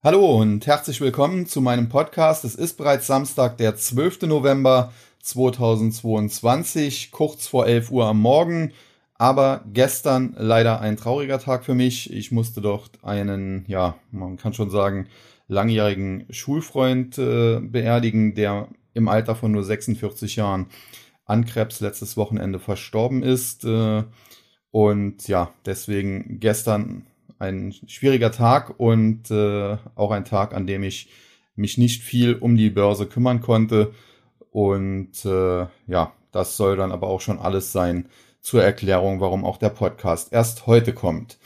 Hallo und herzlich willkommen zu meinem Podcast. Es ist bereits Samstag, der 12. November 2022, kurz vor 11 Uhr am Morgen. Aber gestern leider ein trauriger Tag für mich. Ich musste dort einen, ja, man kann schon sagen, langjährigen Schulfreund äh, beerdigen, der im Alter von nur 46 Jahren an Krebs letztes Wochenende verstorben ist. Äh, und ja, deswegen gestern ein schwieriger Tag und äh, auch ein Tag, an dem ich mich nicht viel um die Börse kümmern konnte. Und äh, ja, das soll dann aber auch schon alles sein zur Erklärung, warum auch der Podcast erst heute kommt.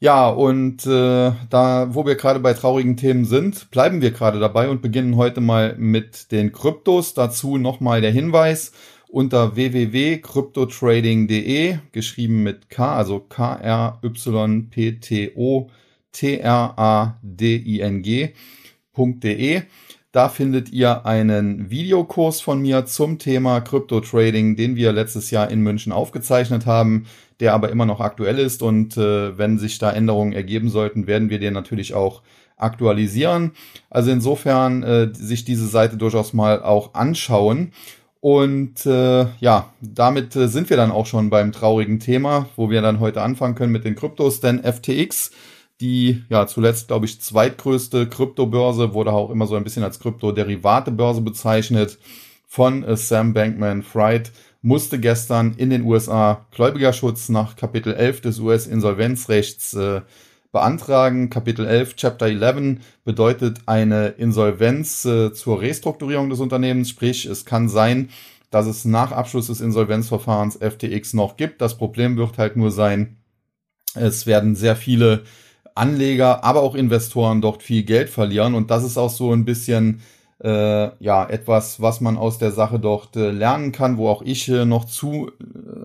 Ja, und äh, da, wo wir gerade bei traurigen Themen sind, bleiben wir gerade dabei und beginnen heute mal mit den Kryptos. Dazu nochmal der Hinweis unter www.cryptotrading.de, geschrieben mit K, also K-R-Y-P-T-O-T-R-A-D-I-N-G.de. Da findet ihr einen Videokurs von mir zum Thema Crypto Trading, den wir letztes Jahr in München aufgezeichnet haben, der aber immer noch aktuell ist und äh, wenn sich da Änderungen ergeben sollten, werden wir den natürlich auch aktualisieren. Also insofern äh, sich diese Seite durchaus mal auch anschauen. Und äh, ja, damit äh, sind wir dann auch schon beim traurigen Thema, wo wir dann heute anfangen können mit den Kryptos, denn FTX, die ja zuletzt, glaube ich, zweitgrößte Kryptobörse, wurde auch immer so ein bisschen als Kryptoderivate-Börse bezeichnet, von äh, Sam Bankman Fried, musste gestern in den USA Gläubigerschutz nach Kapitel 11 des US-Insolvenzrechts äh, beantragen. Kapitel 11, Chapter 11 bedeutet eine Insolvenz äh, zur Restrukturierung des Unternehmens, sprich es kann sein, dass es nach Abschluss des Insolvenzverfahrens FTX noch gibt. Das Problem wird halt nur sein, es werden sehr viele Anleger, aber auch Investoren dort viel Geld verlieren und das ist auch so ein bisschen äh, ja etwas, was man aus der Sache dort äh, lernen kann, wo auch ich äh, noch zu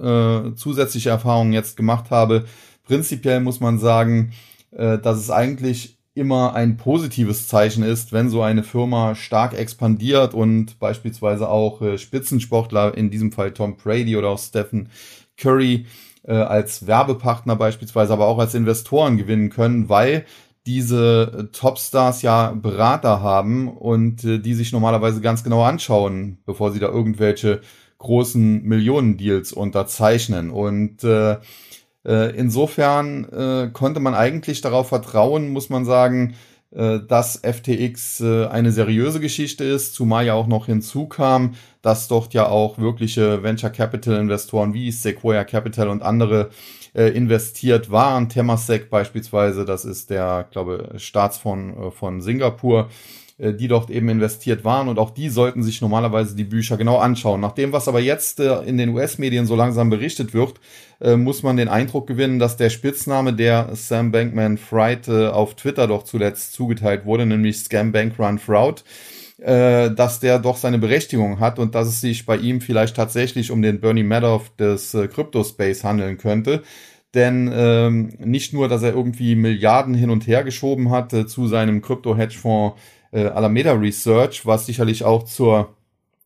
äh, zusätzliche Erfahrungen jetzt gemacht habe. Prinzipiell muss man sagen, äh, dass es eigentlich immer ein positives Zeichen ist, wenn so eine Firma stark expandiert und beispielsweise auch äh, Spitzensportler, in diesem Fall Tom Brady oder auch Stephen Curry, äh, als Werbepartner beispielsweise, aber auch als Investoren gewinnen können, weil diese Topstars ja Berater haben und die sich normalerweise ganz genau anschauen, bevor sie da irgendwelche großen Millionendeals unterzeichnen. Und äh, insofern äh, konnte man eigentlich darauf vertrauen, muss man sagen, äh, dass FTX äh, eine seriöse Geschichte ist, zumal ja auch noch hinzukam, dass dort ja auch wirkliche Venture Capital Investoren wie Sequoia Capital und andere äh, investiert waren. Temasek beispielsweise, das ist der, glaube Staatsfonds äh, von Singapur, äh, die dort eben investiert waren und auch die sollten sich normalerweise die Bücher genau anschauen. Nach dem, was aber jetzt äh, in den US-Medien so langsam berichtet wird, äh, muss man den Eindruck gewinnen, dass der Spitzname, der Sam Bankman Fried auf Twitter doch zuletzt zugeteilt wurde, nämlich Scam Bank Run Fraud, dass der doch seine Berechtigung hat und dass es sich bei ihm vielleicht tatsächlich um den Bernie Madoff des Crypto-Space handeln könnte. Denn ähm, nicht nur, dass er irgendwie Milliarden hin und her geschoben hat äh, zu seinem Krypto-Hedgefonds äh, Alameda Research, was sicherlich auch zur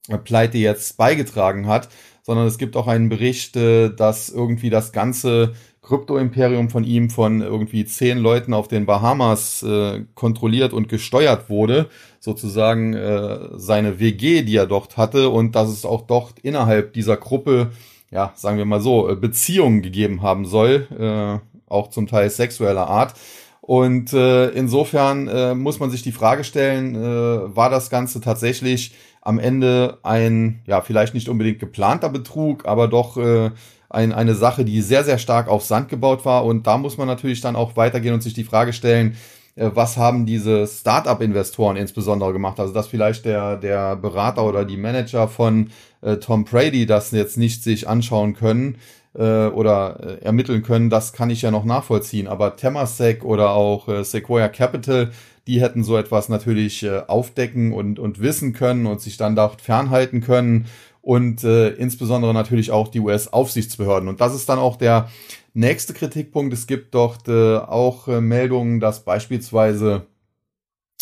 äh, Pleite jetzt beigetragen hat, sondern es gibt auch einen Bericht, äh, dass irgendwie das ganze Krypto-Imperium von ihm von irgendwie zehn Leuten auf den Bahamas äh, kontrolliert und gesteuert wurde, sozusagen äh, seine WG, die er dort hatte, und dass es auch dort innerhalb dieser Gruppe, ja, sagen wir mal so, äh, Beziehungen gegeben haben soll, äh, auch zum Teil sexueller Art. Und äh, insofern äh, muss man sich die Frage stellen, äh, war das Ganze tatsächlich am Ende ein, ja, vielleicht nicht unbedingt geplanter Betrug, aber doch äh, ein, eine Sache, die sehr, sehr stark auf Sand gebaut war. Und da muss man natürlich dann auch weitergehen und sich die Frage stellen, äh, was haben diese Startup-Investoren insbesondere gemacht? Also dass vielleicht der, der Berater oder die Manager von äh, Tom Brady das jetzt nicht sich anschauen können, äh, oder äh, ermitteln können, das kann ich ja noch nachvollziehen. Aber Temasek oder auch äh, Sequoia Capital, die hätten so etwas natürlich äh, aufdecken und, und wissen können und sich dann dort fernhalten können. Und äh, insbesondere natürlich auch die US-Aufsichtsbehörden. Und das ist dann auch der nächste Kritikpunkt. Es gibt dort äh, auch äh, Meldungen, dass beispielsweise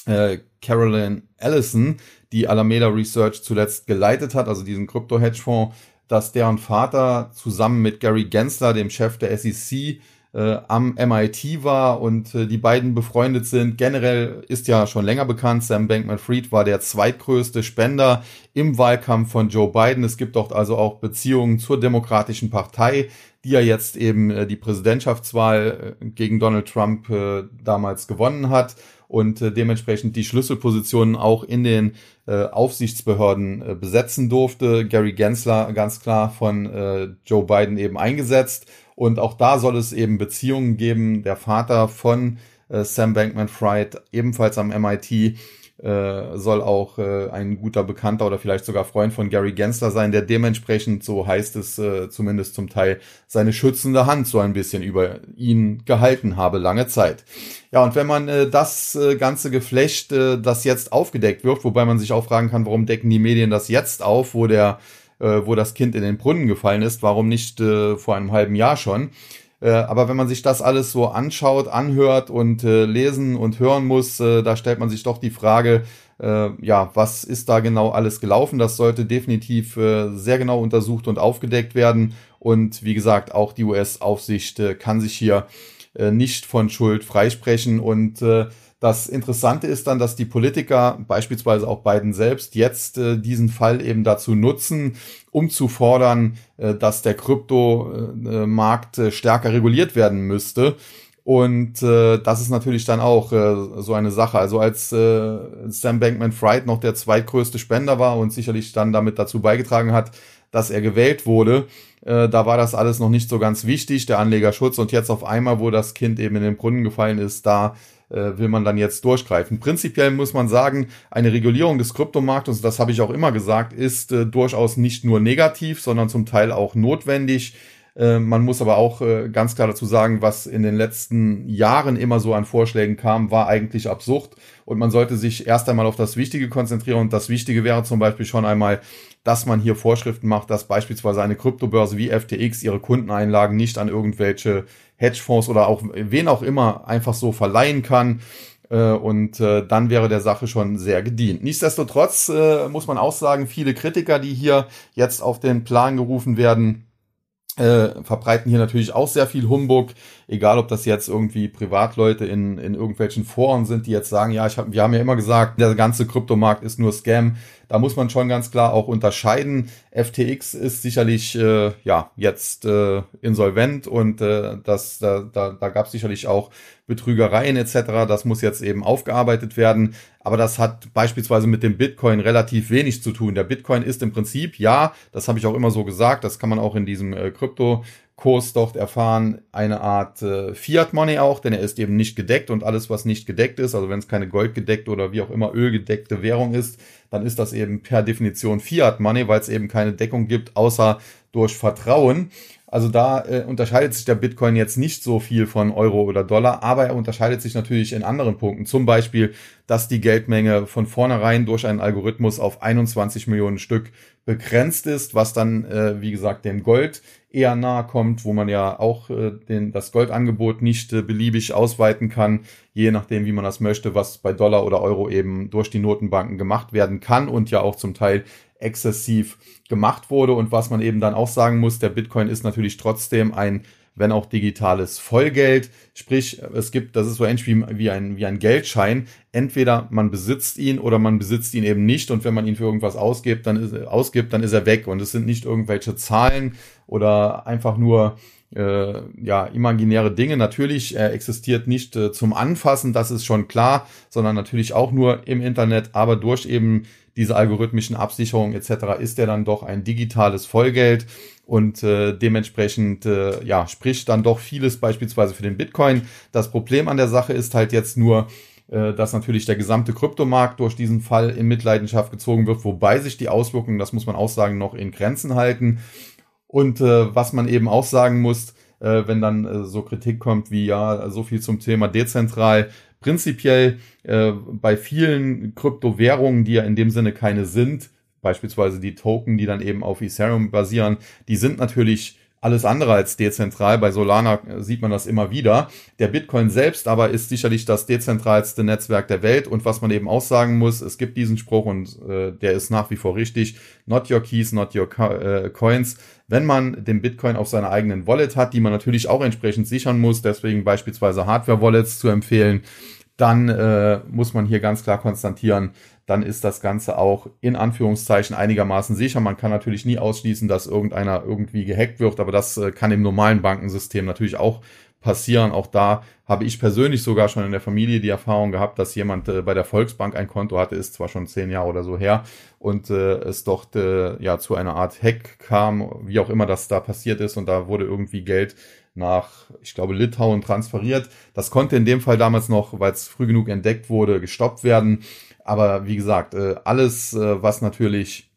äh, Carolyn Allison, die Alameda Research zuletzt geleitet hat, also diesen Krypto-Hedgefonds, dass deren Vater zusammen mit Gary Gensler, dem Chef der SEC, äh, am MIT war und äh, die beiden befreundet sind. Generell ist ja schon länger bekannt, Sam Bankman-Fried war der zweitgrößte Spender im Wahlkampf von Joe Biden. Es gibt dort also auch Beziehungen zur Demokratischen Partei, die ja jetzt eben äh, die Präsidentschaftswahl äh, gegen Donald Trump äh, damals gewonnen hat und äh, dementsprechend die Schlüsselpositionen auch in den äh, Aufsichtsbehörden äh, besetzen durfte. Gary Gensler ganz klar von Joe Biden eben eingesetzt und auch da soll es eben Beziehungen geben. Der Vater von Sam Bankman-Fried, ebenfalls am MIT, äh, soll auch äh, ein guter Bekannter oder vielleicht sogar Freund von Gary Gensler sein, der dementsprechend, so heißt es äh, zumindest zum Teil, seine schützende Hand so ein bisschen über ihn gehalten habe lange Zeit. Ja, und wenn man äh, das äh, ganze Geflecht, äh, das jetzt aufgedeckt wird, wobei man sich auch fragen kann, warum decken die Medien das jetzt auf, wo der äh, wo das Kind in den Brunnen gefallen ist, warum nicht äh, vor einem halben Jahr schon? Äh, aber wenn man sich das alles so anschaut, anhört und äh, lesen und hören muss, äh, da stellt man sich doch die Frage, äh, ja, was ist da genau alles gelaufen? Das sollte definitiv äh, sehr genau untersucht und aufgedeckt werden. Und wie gesagt, auch die US-Aufsicht kann sich hier nicht von Schuld freisprechen. Und das Interessante ist dann, dass die Politiker, beispielsweise auch Biden selbst, jetzt äh, diesen Fall eben dazu nutzen, um zu fordern, äh, dass der Kryptomarkt äh, stärker reguliert werden müsste. Und äh, das ist natürlich dann auch äh, so eine Sache. Also als äh, Sam Bankman-Fried noch der zweitgrößte Spender war und sicherlich dann damit dazu beigetragen hat, dass er gewählt wurde, äh, da war das alles noch nicht so ganz wichtig, der Anlegerschutz. Und jetzt auf einmal, wo das Kind eben in den Brunnen gefallen ist, da äh, will man dann jetzt durchgreifen. Prinzipiell muss man sagen, eine Regulierung des Kryptomarktes, das habe ich auch immer gesagt, ist äh, durchaus nicht nur negativ, sondern zum Teil auch notwendig. Äh, man muss aber auch äh, ganz klar dazu sagen, was in den letzten Jahren immer so an Vorschlägen kam, war eigentlich absurd. Und man sollte sich erst einmal auf das Wichtige konzentrieren. Und das Wichtige wäre zum Beispiel schon einmal, dass man hier Vorschriften macht, dass beispielsweise eine Kryptobörse wie FTX ihre Kundeneinlagen nicht an irgendwelche Hedgefonds oder auch wen auch immer einfach so verleihen kann. Äh, und äh, dann wäre der Sache schon sehr gedient. Nichtsdestotrotz äh, muss man auch sagen, viele Kritiker, die hier jetzt auf den Plan gerufen werden, äh, verbreiten hier natürlich auch sehr viel Humbug, egal ob das jetzt irgendwie Privatleute in, in irgendwelchen Foren sind, die jetzt sagen, ja, ich hab, wir haben ja immer gesagt, der ganze Kryptomarkt ist nur Scam. Da muss man schon ganz klar auch unterscheiden. FTX ist sicherlich äh, ja jetzt äh, insolvent und äh, das, da, da, da gab es sicherlich auch Betrügereien etc. Das muss jetzt eben aufgearbeitet werden. Aber das hat beispielsweise mit dem Bitcoin relativ wenig zu tun. Der Bitcoin ist im Prinzip, ja, das habe ich auch immer so gesagt, das kann man auch in diesem äh, Krypto Kurs dort erfahren, eine Art äh, Fiat Money auch, denn er ist eben nicht gedeckt und alles, was nicht gedeckt ist, also wenn es keine goldgedeckte oder wie auch immer ölgedeckte Währung ist, dann ist das eben per Definition Fiat Money, weil es eben keine Deckung gibt, außer durch Vertrauen. Also da äh, unterscheidet sich der Bitcoin jetzt nicht so viel von Euro oder Dollar, aber er unterscheidet sich natürlich in anderen Punkten. Zum Beispiel, dass die Geldmenge von vornherein durch einen Algorithmus auf 21 Millionen Stück begrenzt ist, was dann, äh, wie gesagt, dem Gold eher nahe kommt, wo man ja auch äh, den, das Goldangebot nicht äh, beliebig ausweiten kann, je nachdem, wie man das möchte, was bei Dollar oder Euro eben durch die Notenbanken gemacht werden kann und ja auch zum Teil exzessiv gemacht wurde. Und was man eben dann auch sagen muss, der Bitcoin ist natürlich trotzdem ein wenn auch digitales Vollgeld. Sprich, es gibt, das ist so ähnlich wie, wie, ein, wie ein Geldschein. Entweder man besitzt ihn oder man besitzt ihn eben nicht. Und wenn man ihn für irgendwas ausgibt, dann ist, ausgibt, dann ist er weg. Und es sind nicht irgendwelche Zahlen oder einfach nur äh, ja, imaginäre Dinge. Natürlich, er existiert nicht äh, zum Anfassen, das ist schon klar, sondern natürlich auch nur im Internet, aber durch eben diese algorithmischen Absicherungen etc. ist er dann doch ein digitales Vollgeld und äh, dementsprechend äh, ja spricht dann doch vieles beispielsweise für den Bitcoin. Das Problem an der Sache ist halt jetzt nur, äh, dass natürlich der gesamte Kryptomarkt durch diesen Fall in Mitleidenschaft gezogen wird, wobei sich die Auswirkungen, das muss man auch sagen, noch in Grenzen halten. Und äh, was man eben auch sagen muss, äh, wenn dann äh, so Kritik kommt wie ja, so viel zum Thema dezentral, prinzipiell äh, bei vielen Kryptowährungen, die ja in dem Sinne keine sind, beispielsweise die Token, die dann eben auf Ethereum basieren, die sind natürlich alles andere als dezentral. Bei Solana sieht man das immer wieder. Der Bitcoin selbst aber ist sicherlich das dezentralste Netzwerk der Welt. Und was man eben auch sagen muss, es gibt diesen Spruch und äh, der ist nach wie vor richtig. Not your keys, not your äh, coins. Wenn man den Bitcoin auf seiner eigenen Wallet hat, die man natürlich auch entsprechend sichern muss, deswegen beispielsweise Hardware-Wallets zu empfehlen, dann äh, muss man hier ganz klar konstatieren, dann ist das Ganze auch in Anführungszeichen einigermaßen sicher. Man kann natürlich nie ausschließen, dass irgendeiner irgendwie gehackt wird, aber das äh, kann im normalen Bankensystem natürlich auch passieren. Auch da habe ich persönlich sogar schon in der Familie die Erfahrung gehabt, dass jemand äh, bei der Volksbank ein Konto hatte, ist zwar schon zehn Jahre oder so her, und äh, es dort äh, ja zu einer Art Hack kam, wie auch immer das da passiert ist, und da wurde irgendwie Geld nach, ich glaube, Litauen transferiert. Das konnte in dem Fall damals noch, weil es früh genug entdeckt wurde, gestoppt werden. Aber wie gesagt, äh, alles, äh, was natürlich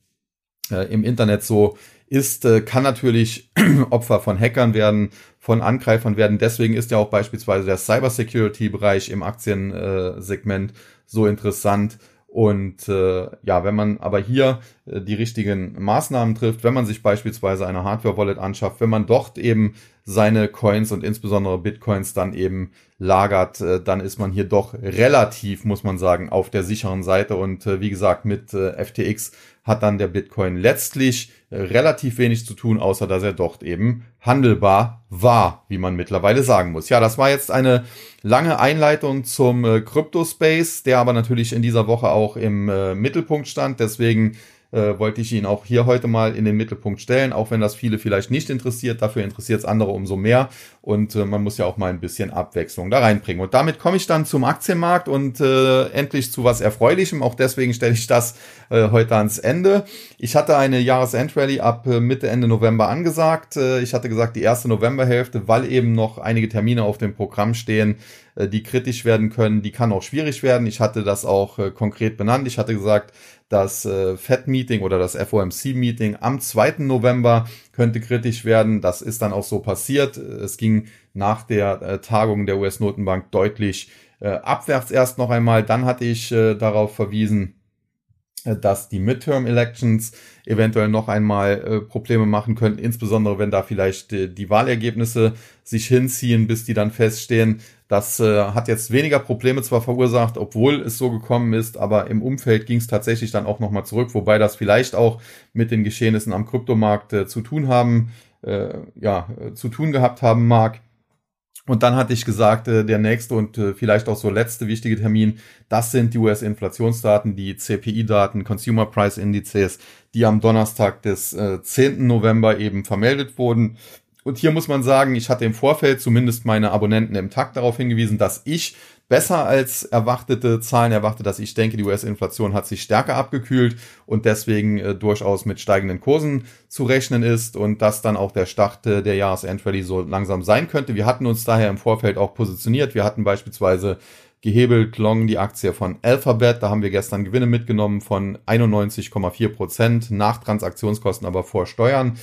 äh, im Internet so ist, kann natürlich Opfer von Hackern werden, von Angreifern werden. Deswegen ist ja auch beispielsweise der Cybersecurity-Bereich im Aktiensegment so interessant. Und äh, ja, wenn man aber hier äh, die richtigen Maßnahmen trifft, wenn man sich beispielsweise eine Hardware-Wallet anschafft, wenn man dort eben seine Coins und insbesondere Bitcoins dann eben lagert, äh, dann ist man hier doch relativ, muss man sagen, auf der sicheren Seite. Und äh, wie gesagt, mit äh, FTX hat dann der Bitcoin letztlich relativ wenig zu tun, außer dass er dort eben handelbar war, wie man mittlerweile sagen muss. Ja, das war jetzt eine lange Einleitung zum Crypto-Space, der aber natürlich in dieser Woche auch im Mittelpunkt stand. Deswegen äh, wollte ich ihn auch hier heute mal in den Mittelpunkt stellen, auch wenn das viele vielleicht nicht interessiert. Dafür interessiert es andere umso mehr. Und äh, man muss ja auch mal ein bisschen Abwechslung da reinbringen. Und damit komme ich dann zum Aktienmarkt und äh, endlich zu was Erfreulichem. Auch deswegen stelle ich das äh, heute ans Ende. Ich hatte eine Jahresendrallye ab äh, Mitte, Ende November angesagt. Äh, ich hatte gesagt, die erste Novemberhälfte, weil eben noch einige Termine auf dem Programm stehen, äh, die kritisch werden können, die kann auch schwierig werden. Ich hatte das auch äh, konkret benannt. Ich hatte gesagt, das äh, FED-Meeting oder das FOMC-Meeting am 2. November könnte kritisch werden. Das ist dann auch so passiert. Es ging nach der äh, Tagung der US-Notenbank deutlich äh, abwärts erst noch einmal. Dann hatte ich äh, darauf verwiesen, dass die Midterm Elections eventuell noch einmal äh, Probleme machen könnten, insbesondere wenn da vielleicht äh, die Wahlergebnisse sich hinziehen, bis die dann feststehen. Das äh, hat jetzt weniger Probleme zwar verursacht, obwohl es so gekommen ist, aber im Umfeld ging es tatsächlich dann auch nochmal zurück, wobei das vielleicht auch mit den Geschehnissen am Kryptomarkt äh, zu tun haben, äh, ja, äh, zu tun gehabt haben mag. Und dann hatte ich gesagt, äh, der nächste und äh, vielleicht auch so letzte wichtige Termin, das sind die US-Inflationsdaten, die CPI-Daten, Consumer Price Indizes, die am Donnerstag des äh, 10. November eben vermeldet wurden. Und hier muss man sagen, ich hatte im Vorfeld zumindest meine Abonnenten im Takt darauf hingewiesen, dass ich besser als erwartete Zahlen erwarte, dass ich denke, die US-Inflation hat sich stärker abgekühlt und deswegen äh, durchaus mit steigenden Kursen zu rechnen ist und dass dann auch der Start äh, der Jahresendrallye so langsam sein könnte. Wir hatten uns daher im Vorfeld auch positioniert. Wir hatten beispielsweise gehebelt long die Aktie von Alphabet. Da haben wir gestern Gewinne mitgenommen von 91,4 Prozent nach Transaktionskosten, aber vor Steuern.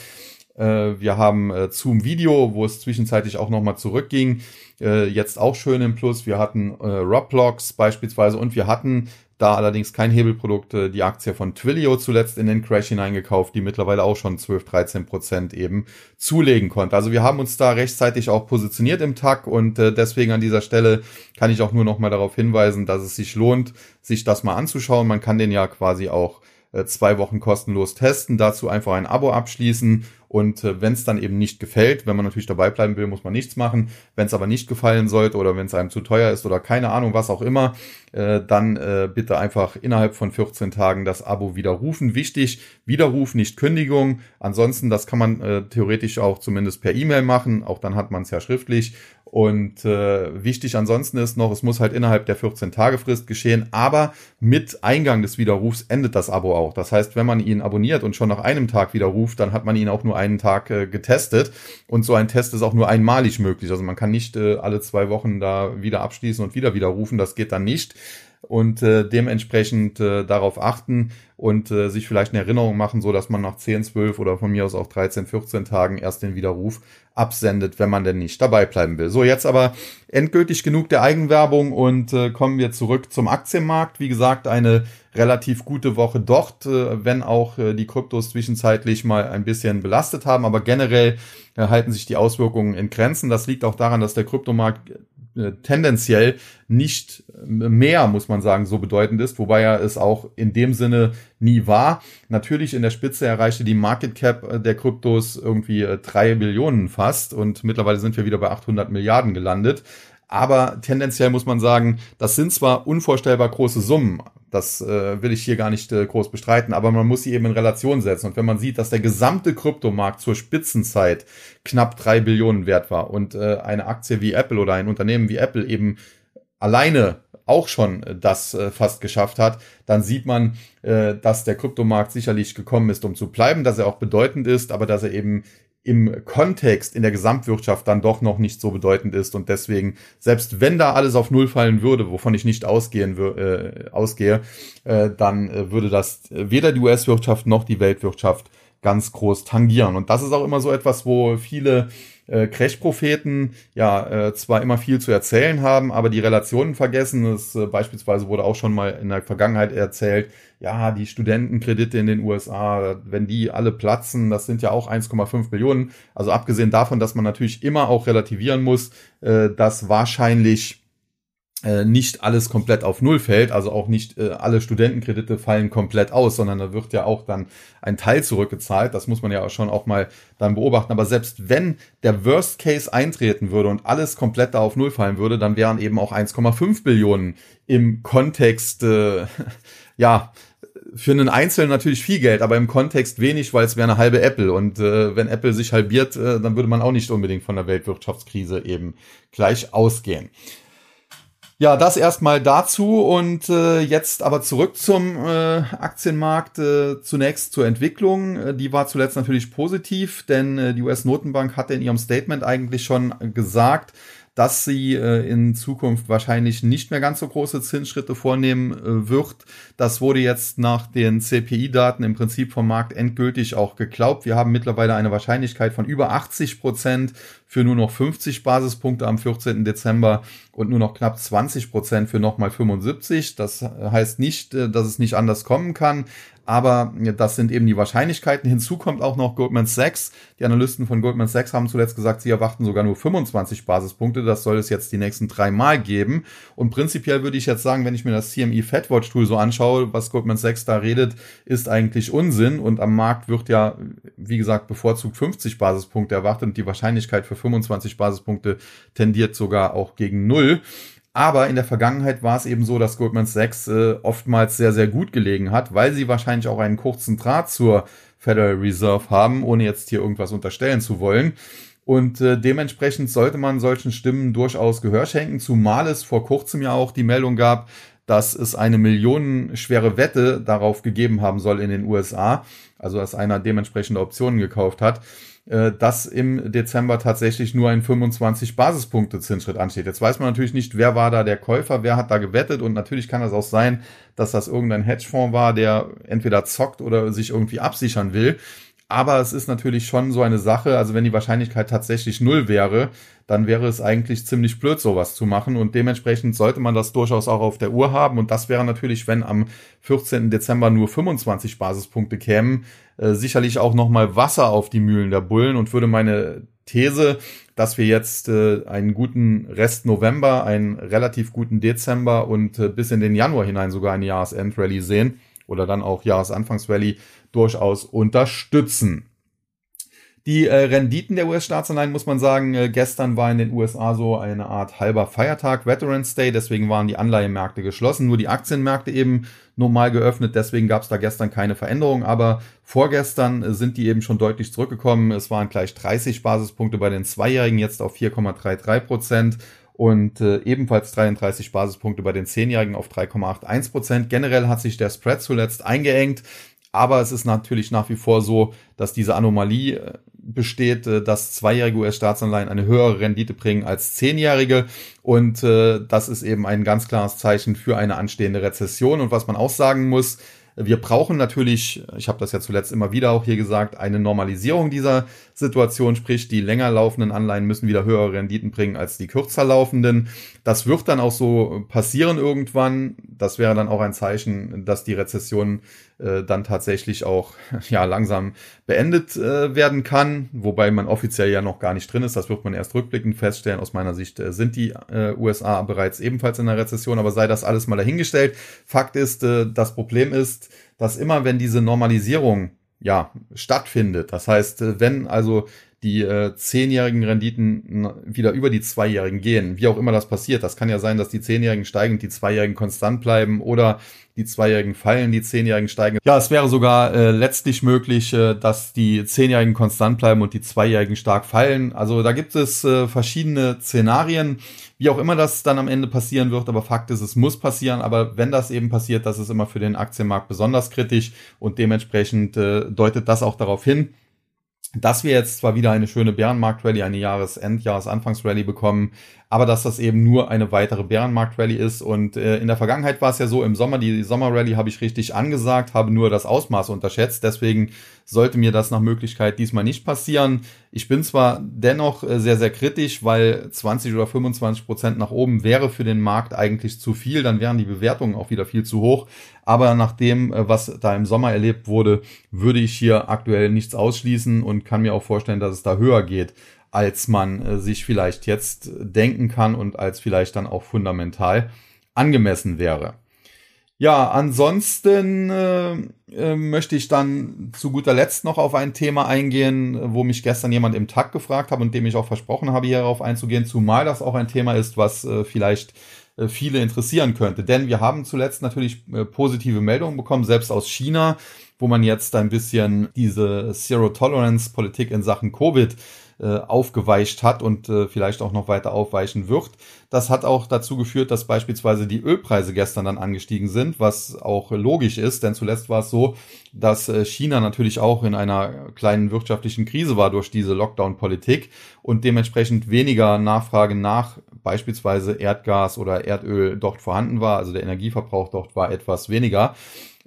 Äh, wir haben äh, Zoom Video, wo es zwischenzeitlich auch nochmal zurückging. Äh, jetzt auch schön im Plus. Wir hatten Roblox beispielsweise und wir hatten da allerdings kein Hebelprodukt, die Aktie von Twilio zuletzt in den Crash hineingekauft, die mittlerweile auch schon 12, 13 Prozent eben zulegen konnte. Also wir haben uns da rechtzeitig auch positioniert im Tag und deswegen an dieser Stelle kann ich auch nur noch mal darauf hinweisen, dass es sich lohnt, sich das mal anzuschauen. Man kann den ja quasi auch zwei Wochen kostenlos testen, dazu einfach ein Abo abschließen und äh, wenn es dann eben nicht gefällt, wenn man natürlich dabei bleiben will, muss man nichts machen. Wenn es aber nicht gefallen sollte oder wenn es einem zu teuer ist oder keine Ahnung, was auch immer, äh, dann äh, bitte einfach innerhalb von 14 Tagen das Abo widerrufen. Wichtig, Widerruf, nicht Kündigung. Ansonsten, das kann man äh, theoretisch auch zumindest per E-Mail machen. Auch dann hat man es ja schriftlich. Und äh, wichtig ansonsten ist noch, es muss halt innerhalb der 14-Tage-Frist geschehen, aber mit Eingang des Widerrufs endet das Abo auch. Das heißt, wenn man ihn abonniert und schon nach einem Tag widerruft, dann hat man ihn auch nur einen Tag äh, getestet. Und so ein Test ist auch nur einmalig möglich. Also man kann nicht äh, alle zwei Wochen da wieder abschließen und wieder widerrufen. Das geht dann nicht. Und äh, dementsprechend äh, darauf achten und äh, sich vielleicht eine Erinnerung machen, so dass man nach 10, 12 oder von mir aus auch 13, 14 Tagen erst den Widerruf absendet, wenn man denn nicht dabei bleiben will. So, jetzt aber endgültig genug der Eigenwerbung und äh, kommen wir zurück zum Aktienmarkt. Wie gesagt, eine relativ gute Woche dort, äh, wenn auch äh, die Kryptos zwischenzeitlich mal ein bisschen belastet haben, aber generell äh, halten sich die Auswirkungen in Grenzen. Das liegt auch daran, dass der Kryptomarkt äh, tendenziell nicht mehr, muss man sagen, so bedeutend ist, wobei er es auch in dem Sinne nie war. Natürlich in der Spitze erreichte die Market Cap äh, der Kryptos irgendwie äh, drei Billionen fast und mittlerweile sind wir wieder bei 800 Milliarden gelandet. Aber tendenziell muss man sagen, das sind zwar unvorstellbar große Summen, das äh, will ich hier gar nicht äh, groß bestreiten, aber man muss sie eben in Relation setzen. Und wenn man sieht, dass der gesamte Kryptomarkt zur Spitzenzeit knapp drei Billionen wert war und äh, eine Aktie wie Apple oder ein Unternehmen wie Apple eben alleine auch schon äh, das äh, fast geschafft hat, dann sieht man, äh, dass der Kryptomarkt sicherlich gekommen ist, um zu bleiben, dass er auch bedeutend ist, aber dass er eben im Kontext in der Gesamtwirtschaft dann doch noch nicht so bedeutend ist und deswegen, selbst wenn da alles auf Null fallen würde, wovon ich nicht ausgehen äh, ausgehe, äh, dann äh, würde das weder die US-Wirtschaft noch die Weltwirtschaft ganz groß tangieren. Und das ist auch immer so etwas, wo viele äh, Crash-Propheten ja äh, zwar immer viel zu erzählen haben, aber die Relationen vergessen. Es äh, beispielsweise wurde auch schon mal in der Vergangenheit erzählt, ja, die Studentenkredite in den USA, wenn die alle platzen, das sind ja auch 1,5 Millionen. Also abgesehen davon, dass man natürlich immer auch relativieren muss, äh, dass wahrscheinlich nicht alles komplett auf Null fällt, also auch nicht äh, alle Studentenkredite fallen komplett aus, sondern da wird ja auch dann ein Teil zurückgezahlt. Das muss man ja schon auch mal dann beobachten. Aber selbst wenn der Worst Case eintreten würde und alles komplett da auf Null fallen würde, dann wären eben auch 1,5 Billionen im Kontext, äh, ja, für einen Einzelnen natürlich viel Geld, aber im Kontext wenig, weil es wäre eine halbe Apple. Und äh, wenn Apple sich halbiert, äh, dann würde man auch nicht unbedingt von der Weltwirtschaftskrise eben gleich ausgehen. Ja, das erstmal dazu und äh, jetzt aber zurück zum äh, Aktienmarkt. Äh, zunächst zur Entwicklung. Äh, die war zuletzt natürlich positiv, denn äh, die US-Notenbank hatte in ihrem Statement eigentlich schon gesagt, dass sie äh, in Zukunft wahrscheinlich nicht mehr ganz so große Zinsschritte vornehmen äh, wird. Das wurde jetzt nach den CPI-Daten im Prinzip vom Markt endgültig auch geglaubt. Wir haben mittlerweile eine Wahrscheinlichkeit von über 80 Prozent für nur noch 50 Basispunkte am 14. Dezember und nur noch knapp 20 Prozent für nochmal 75. Das heißt nicht, äh, dass es nicht anders kommen kann, aber das sind eben die Wahrscheinlichkeiten. Hinzu kommt auch noch Goldman Sachs. Die Analysten von Goldman Sachs haben zuletzt gesagt, sie erwarten sogar nur 25 Basispunkte. Das soll es jetzt die nächsten drei Mal geben. Und prinzipiell würde ich jetzt sagen, wenn ich mir das CME Fedwatch Tool so anschaue, was Goldman Sachs da redet, ist eigentlich Unsinn. Und am Markt wird ja, wie gesagt, bevorzugt 50 Basispunkte erwartet und die Wahrscheinlichkeit für 25 Basispunkte tendiert sogar auch gegen Null. Aber in der Vergangenheit war es eben so, dass Goldman Sachs äh, oftmals sehr, sehr gut gelegen hat, weil sie wahrscheinlich auch einen kurzen Draht zur Federal Reserve haben, ohne jetzt hier irgendwas unterstellen zu wollen. Und äh, dementsprechend sollte man solchen Stimmen durchaus Gehör schenken, zumal es vor kurzem ja auch die Meldung gab, dass es eine millionenschwere Wette darauf gegeben haben soll in den USA, also dass einer dementsprechende Optionen gekauft hat, dass im Dezember tatsächlich nur ein 25 Basispunkte Zinsschritt ansteht. Jetzt weiß man natürlich nicht, wer war da der Käufer, wer hat da gewettet und natürlich kann es auch sein, dass das irgendein Hedgefonds war, der entweder zockt oder sich irgendwie absichern will. Aber es ist natürlich schon so eine Sache, also wenn die Wahrscheinlichkeit tatsächlich null wäre, dann wäre es eigentlich ziemlich blöd, sowas zu machen. Und dementsprechend sollte man das durchaus auch auf der Uhr haben. Und das wäre natürlich, wenn am 14. Dezember nur 25 Basispunkte kämen, äh, sicherlich auch nochmal Wasser auf die Mühlen der Bullen und würde meine These, dass wir jetzt äh, einen guten Rest November, einen relativ guten Dezember und äh, bis in den Januar hinein sogar eine Jahresendrallye sehen oder dann auch Jahresanfangsrallye durchaus unterstützen. Die äh, Renditen der US-Staatsanleihen muss man sagen, äh, gestern war in den USA so eine Art halber Feiertag, Veterans Day, deswegen waren die Anleihemärkte geschlossen, nur die Aktienmärkte eben normal geöffnet, deswegen gab es da gestern keine Veränderung, aber vorgestern äh, sind die eben schon deutlich zurückgekommen. Es waren gleich 30 Basispunkte bei den Zweijährigen, jetzt auf 4,33 Prozent und äh, ebenfalls 33 Basispunkte bei den Zehnjährigen auf 3,81 Prozent. Generell hat sich der Spread zuletzt eingeengt Aber es ist natürlich nach wie vor so, dass diese Anomalie äh, besteht, äh, dass zweijährige US-Staatsanleihen eine höhere Rendite bringen als zehnjährige. Und äh, das ist eben ein ganz klares Zeichen für eine anstehende Rezession. Und was man auch sagen muss, wir brauchen natürlich, ich habe das ja zuletzt immer wieder auch hier gesagt, eine Normalisierung dieser Situation, sprich die länger laufenden Anleihen müssen wieder höhere Renditen bringen als die kürzer laufenden. Das wird dann auch so passieren irgendwann. Das wäre dann auch ein Zeichen, dass die Rezession äh, dann tatsächlich auch ja langsam beendet äh, werden kann, wobei man offiziell ja noch gar nicht drin ist. Das wird man erst rückblickend feststellen. Aus meiner Sicht äh, sind die äh, USA bereits ebenfalls in der Rezession, aber sei das alles mal dahingestellt. Fakt ist, äh, das Problem ist, dass immer wenn diese Normalisierung ja, stattfindet. Das heißt, äh, wenn also die äh, zehnjährigen Renditen wieder über die zweijährigen gehen, wie auch immer das passiert, das kann ja sein, dass die zehnjährigen steigen, die zweijährigen konstant bleiben oder die Zweijährigen fallen, die Zehnjährigen steigen. Ja, es wäre sogar äh, letztlich möglich, äh, dass die Zehnjährigen konstant bleiben und die Zweijährigen stark fallen. Also da gibt es äh, verschiedene Szenarien, wie auch immer das dann am Ende passieren wird. Aber Fakt ist, es muss passieren. Aber wenn das eben passiert, das ist immer für den Aktienmarkt besonders kritisch und dementsprechend äh, deutet das auch darauf hin, dass wir jetzt zwar wieder eine schöne Bärenmarkt-Rallye, eine Jahresend-, Jahresanfangs-Rallye bekommen, aber dass das eben nur eine weitere Bärenmarkt-Rallye ist. Und äh, in der Vergangenheit war es ja so, im Sommer, die Sommer-Rallye habe ich richtig angesagt, habe nur das Ausmaß unterschätzt. Deswegen sollte mir das nach Möglichkeit diesmal nicht passieren. Ich bin zwar dennoch äh, sehr, sehr kritisch, weil 20 oder 25 Prozent nach oben wäre für den Markt eigentlich zu viel. Dann wären die Bewertungen auch wieder viel zu hoch. Aber nach dem, äh, was da im Sommer erlebt wurde, würde ich hier aktuell nichts ausschließen und kann mir auch vorstellen, dass es da höher geht als man äh, sich vielleicht jetzt denken kann und als vielleicht dann auch fundamental angemessen wäre. Ja, ansonsten äh, äh, möchte ich dann zu guter Letzt noch auf ein Thema eingehen, wo mich gestern jemand im Tag gefragt hat und dem ich auch versprochen habe, hierauf einzugehen, zumal das auch ein Thema ist, was äh, vielleicht äh, viele interessieren könnte. Denn wir haben zuletzt natürlich äh, positive Meldungen bekommen, selbst aus China, wo man jetzt ein bisschen diese Zero-Tolerance-Politik in Sachen Covid äh, aufgeweicht hat und äh, vielleicht auch noch weiter aufweichen wird. Das hat auch dazu geführt, dass beispielsweise die Ölpreise gestern dann angestiegen sind, was auch logisch ist, denn zuletzt war es so, dass äh, China natürlich auch in einer kleinen wirtschaftlichen Krise war durch diese Lockdown-Politik und dementsprechend weniger Nachfrage nach beispielsweise Erdgas oder Erdöl dort vorhanden war. Also der Energieverbrauch dort war etwas weniger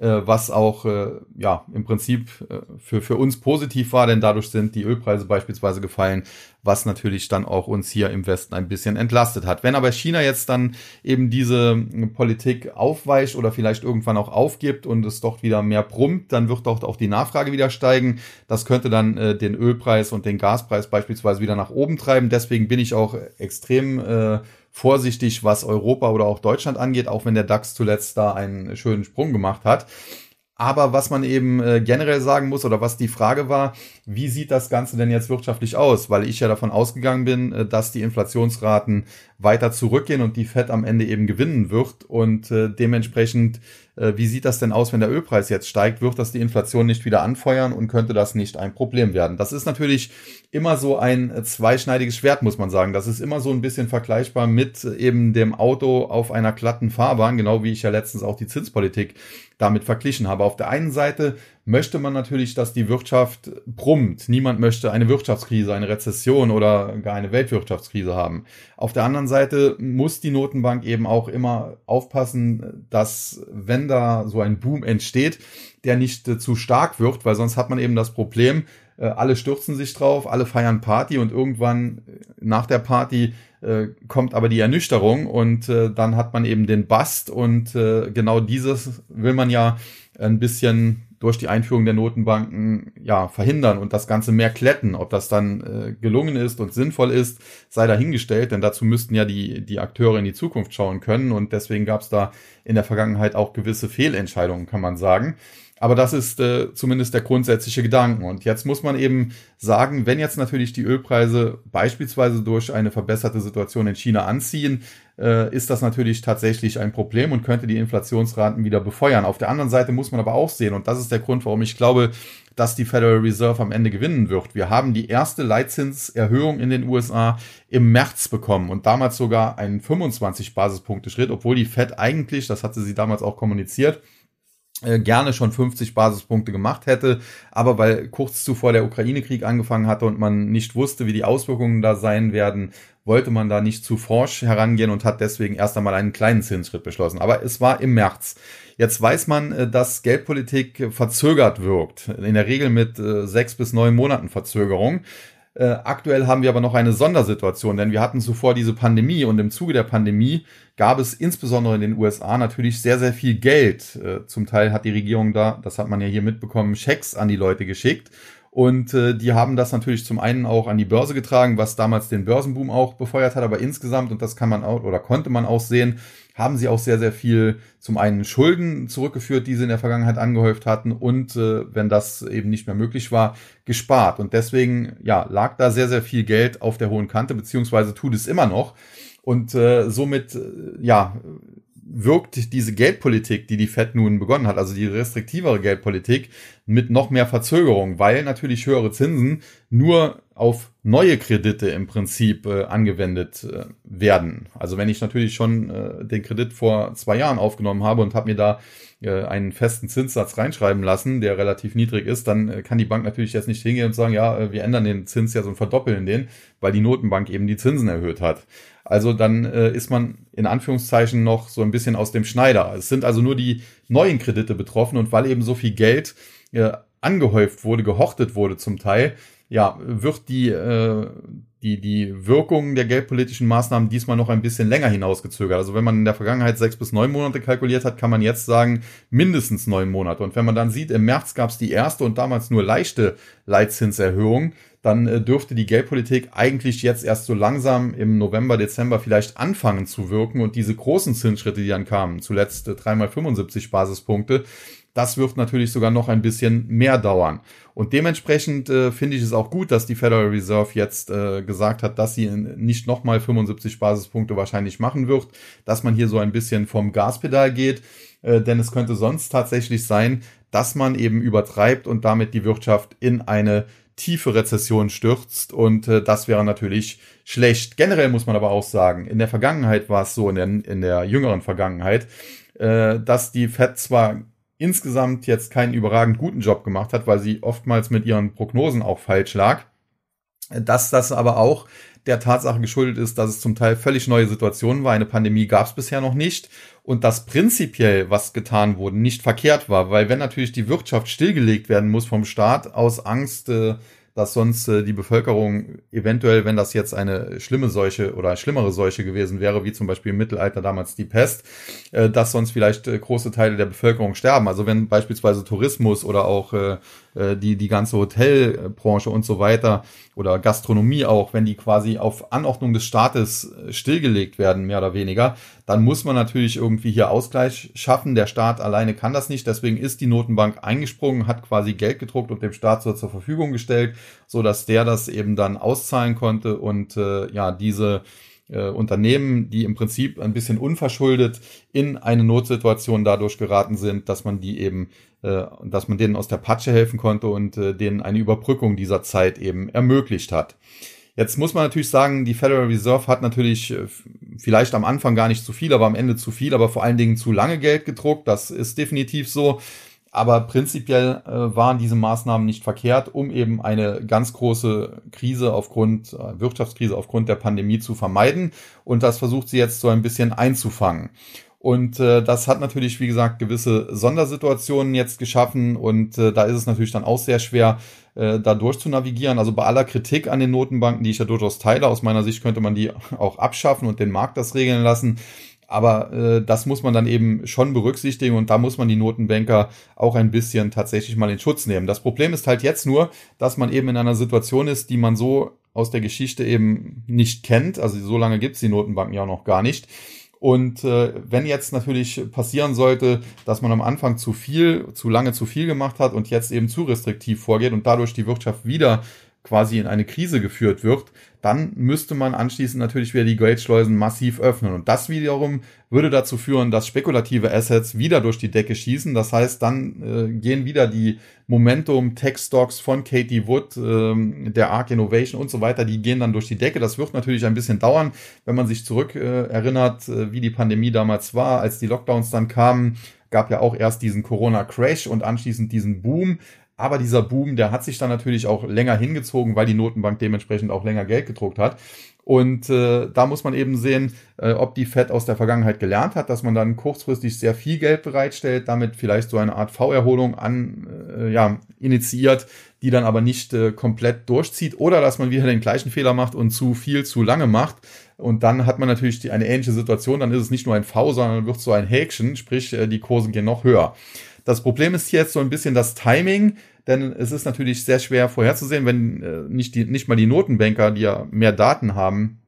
was auch äh, ja im Prinzip äh, für, für uns positiv war, denn dadurch sind die Ölpreise beispielsweise gefallen, was natürlich dann auch uns hier im Westen ein bisschen entlastet hat. Wenn aber China jetzt dann eben diese Politik aufweicht oder vielleicht irgendwann auch aufgibt und es doch wieder mehr brummt, dann wird doch auch die Nachfrage wieder steigen. Das könnte dann äh, den Ölpreis und den Gaspreis beispielsweise wieder nach oben treiben. Deswegen bin ich auch extrem äh, vorsichtig, was Europa oder auch Deutschland angeht, auch wenn der DAX zuletzt da einen schönen Sprung gemacht hat. Aber was man eben äh, generell sagen muss oder was die Frage war, wie sieht das Ganze denn jetzt wirtschaftlich aus? Weil ich ja davon ausgegangen bin, äh, dass die Inflationsraten weiter zurückgehen und die Fed am Ende eben gewinnen wird. Und äh, dementsprechend, äh, wie sieht das denn aus, wenn der Ölpreis jetzt steigt? Wird das die Inflation nicht wieder anfeuern und könnte das nicht ein Problem werden? Das ist natürlich immer so ein äh, zweischneidiges Schwert, muss man sagen. Das ist immer so ein bisschen vergleichbar mit eben dem Auto auf einer glatten Fahrbahn, genau wie ich ja letztens auch die Zinspolitik damit verglichen habe. Auf der einen Seite möchte man natürlich, dass die Wirtschaft brummt. Niemand möchte eine Wirtschaftskrise, eine Rezession oder gar eine Weltwirtschaftskrise haben. Auf der anderen Seite muss die Notenbank eben auch immer aufpassen, dass wenn da so ein Boom entsteht, der nicht äh, zu stark wird, weil sonst hat man eben das Problem, äh, alle stürzen sich drauf, alle feiern Party und irgendwann äh, nach der Party äh, kommt aber die Ernüchterung und äh, dann hat man eben den Bust und äh, genau dieses will man ja ein bisschen durch die Einführung der Notenbanken ja verhindern und das Ganze mehr kletten. Ob das dann äh, gelungen ist und sinnvoll ist, sei dahingestellt, denn dazu müssten ja die, die Akteure in die Zukunft schauen können und deswegen gab es da in der Vergangenheit auch gewisse Fehlentscheidungen, kann man sagen. Aber das ist äh, zumindest der grundsätzliche Gedanken. Und jetzt muss man eben sagen, wenn jetzt natürlich die Ölpreise beispielsweise durch eine verbesserte Situation in China anziehen, äh, ist das natürlich tatsächlich ein Problem und könnte die Inflationsraten wieder befeuern. Auf der anderen Seite muss man aber auch sehen, und das ist der Grund, warum ich glaube, dass die Federal Reserve am Ende gewinnen wird. Wir haben die erste Leitzinserhöhung in den USA im März bekommen und damals sogar einen 25 Basispunkte Schritt, obwohl die Fed eigentlich, das hatte sie damals auch kommuniziert, gerne schon 50 Basispunkte gemacht hätte, aber weil kurz zuvor der Ukraine-Krieg angefangen hatte und man nicht wusste, wie die Auswirkungen da sein werden, wollte man da nicht zu forsch herangehen und hat deswegen erst einmal einen kleinen Zinsschritt beschlossen. Aber es war im März. Jetzt weiß man, äh, dass Geldpolitik verzögert wirkt, in der Regel mit äh, sechs bis neun Monaten Verzögerung. Äh, aktuell haben wir aber noch eine Sondersituation, denn wir hatten zuvor diese Pandemie und im Zuge der Pandemie gab es insbesondere in den USA natürlich sehr, sehr viel Geld. Äh, zum Teil hat die Regierung da, das hat man ja hier mitbekommen, Schecks an die Leute geschickt. Und äh, die haben das natürlich zum einen auch an die Börse getragen, was damals den Börsenboom auch befeuert hat, aber insgesamt, und das kann man auch oder konnte man auch sehen, haben sie auch sehr, sehr viel zum einen Schulden zurückgeführt, die sie in der Vergangenheit angehäuft hatten und äh, wenn das eben nicht mehr möglich war, gespart. Und deswegen ja, lag da sehr, sehr viel Geld auf der hohen Kante, beziehungsweise tut es immer noch. Und äh, somit, äh, ja, wirkt diese Geldpolitik, die die Fed nun begonnen hat, also die restriktivere Geldpolitik, mit noch mehr Verzögerung, weil natürlich höhere Zinsen nur auf neue Kredite im Prinzip äh, angewendet äh, werden. Also wenn ich natürlich schon äh, den Kredit vor zwei Jahren aufgenommen habe und habe mir da äh, einen festen Zinssatz reinschreiben lassen, der relativ niedrig ist, dann äh, kann die Bank natürlich jetzt nicht hingehen und sagen, ja, äh, wir ändern den Zins jetzt und verdoppeln den, weil die Notenbank eben die Zinsen erhöht hat. Also dann äh, ist man in Anführungszeichen noch so ein bisschen aus dem Schneider. Es sind also nur die neuen Kredite betroffen und weil eben so viel Geld äh, angehäuft wurde, gehortet wurde zum Teil, ja, wird die, äh, die, die Wirkung der geldpolitischen Maßnahmen diesmal noch ein bisschen länger hinausgezögert. Also wenn man in der Vergangenheit sechs bis neun Monate kalkuliert hat, kann man jetzt sagen mindestens neun Monate. Und wenn man dann sieht, im März gab es die erste und damals nur leichte Leitzinserhöhung, dann äh, dürfte die Geldpolitik eigentlich jetzt erst so langsam im November, Dezember vielleicht anfangen zu wirken und diese großen Zinsschritte, die dann kamen, zuletzt äh, dreimal 75 Basispunkte, das wird natürlich sogar noch ein bisschen mehr dauern. Und dementsprechend äh, finde ich es auch gut, dass die Federal Reserve jetzt äh, gesagt hat, dass sie nicht nochmal 75 Basispunkte wahrscheinlich machen wird, dass man hier so ein bisschen vom Gaspedal geht, äh, denn es könnte sonst tatsächlich sein, dass man eben übertreibt und damit die Wirtschaft in eine tiefe Rezession stürzt und äh, das wäre natürlich schlecht. Generell muss man aber auch sagen, in der Vergangenheit war es so, in der, in der jüngeren Vergangenheit, äh, dass die Fed zwar insgesamt jetzt keinen überragend guten Job gemacht hat, weil sie oftmals mit ihren Prognosen auch falsch lag, dass das aber auch der Tatsache geschuldet ist, dass es zum Teil völlig neue Situationen war. Eine Pandemie gab es bisher noch nicht. Und dass prinzipiell was getan wurde, nicht verkehrt war, weil wenn natürlich die Wirtschaft stillgelegt werden muss vom Staat aus Angst, äh, dass sonst äh, die Bevölkerung eventuell, wenn das jetzt eine schlimme Seuche oder schlimmere Seuche gewesen wäre, wie zum Beispiel im Mittelalter damals die Pest, äh, dass sonst vielleicht äh, große Teile der Bevölkerung sterben. Also wenn beispielsweise Tourismus oder auch äh, die, die ganze Hotelbranche und so weiter oder Gastronomie auch, wenn die quasi auf Anordnung des Staates äh, stillgelegt werden, mehr oder weniger, dann muss man natürlich irgendwie hier Ausgleich schaffen. Der Staat alleine kann das nicht. Deswegen ist die Notenbank eingesprungen, hat quasi Geld gedruckt und dem Staat so zur Verfügung gestellt, so dass der das eben dann auszahlen konnte und äh, ja, diese äh, Unternehmen, die im Prinzip ein bisschen unverschuldet in eine Notsituation dadurch geraten sind, dass man die eben, äh, dass man denen aus der Patsche helfen konnte und äh, denen eine Überbrückung dieser Zeit eben ermöglicht hat. Jetzt muss man natürlich sagen, die Federal Reserve hat natürlich äh, vielleicht am Anfang gar nicht zu viel, aber am Ende zu viel, aber vor allen Dingen zu lange Geld gedruckt. Das ist definitiv so. Aber prinzipiell äh, waren diese Maßnahmen nicht verkehrt, um eben eine ganz große Krise aufgrund, äh, Wirtschaftskrise aufgrund der Pandemie zu vermeiden. Und das versucht sie jetzt so ein bisschen einzufangen. Und äh, das hat natürlich, wie gesagt, gewisse Sondersituationen jetzt geschaffen. Und äh, da ist es natürlich dann auch sehr schwer, äh, da durchzunavigieren. Also bei aller Kritik an den Notenbanken, die ich ja durchaus teile, aus meiner Sicht könnte man die auch abschaffen und den Markt das regeln lassen. Aber äh, das muss man dann eben schon berücksichtigen und da muss man die Notenbanker auch ein bisschen tatsächlich mal in Schutz nehmen. Das Problem ist halt jetzt nur, dass man eben in einer Situation ist, die man so aus der Geschichte eben nicht kennt. Also so lange gibt's die Notenbanken ja auch noch gar nicht. Und äh, wenn jetzt natürlich passieren sollte, dass man am Anfang zu viel, zu lange zu viel gemacht hat und jetzt eben zu restriktiv vorgeht und dadurch die Wirtschaft wieder quasi in eine Krise geführt wird, dann müsste man anschließend natürlich wieder die Geldschleusen massiv öffnen. Und das wiederum würde dazu führen, dass spekulative Assets wieder durch die Decke schießen. Das heißt, dann äh, gehen wieder die Momentum Tech Stocks von Katie Wood, ähm, der Arc Innovation und so weiter, die gehen dann durch die Decke. Das wird natürlich ein bisschen dauern, wenn man sich zurück äh, erinnert, äh, wie die Pandemie damals war, als die Lockdowns dann kamen gab ja auch erst diesen Corona-Crash und anschließend diesen Boom. Aber dieser Boom, der hat sich dann natürlich auch länger hingezogen, weil die Notenbank dementsprechend auch länger Geld gedruckt hat. Und äh, da muss man eben sehen, äh, ob die Fed aus der Vergangenheit gelernt hat, dass man dann kurzfristig sehr viel Geld bereitstellt, damit vielleicht so eine Art V-Erholung an, äh, ja, initiiert, die dann aber nicht äh, komplett durchzieht, oder dass man wieder den gleichen Fehler macht und zu viel zu lange macht. Und dann hat man natürlich die, eine ähnliche Situation. Dann ist es nicht nur ein V, sondern wird so ein Häkchen, sprich äh, die Kurse gehen noch höher. Das Problem ist jetzt so ein bisschen das Timing, denn es ist natürlich sehr schwer vorherzusehen, wenn äh, nicht, die, nicht mal die Notenbanker, die ja mehr Daten haben,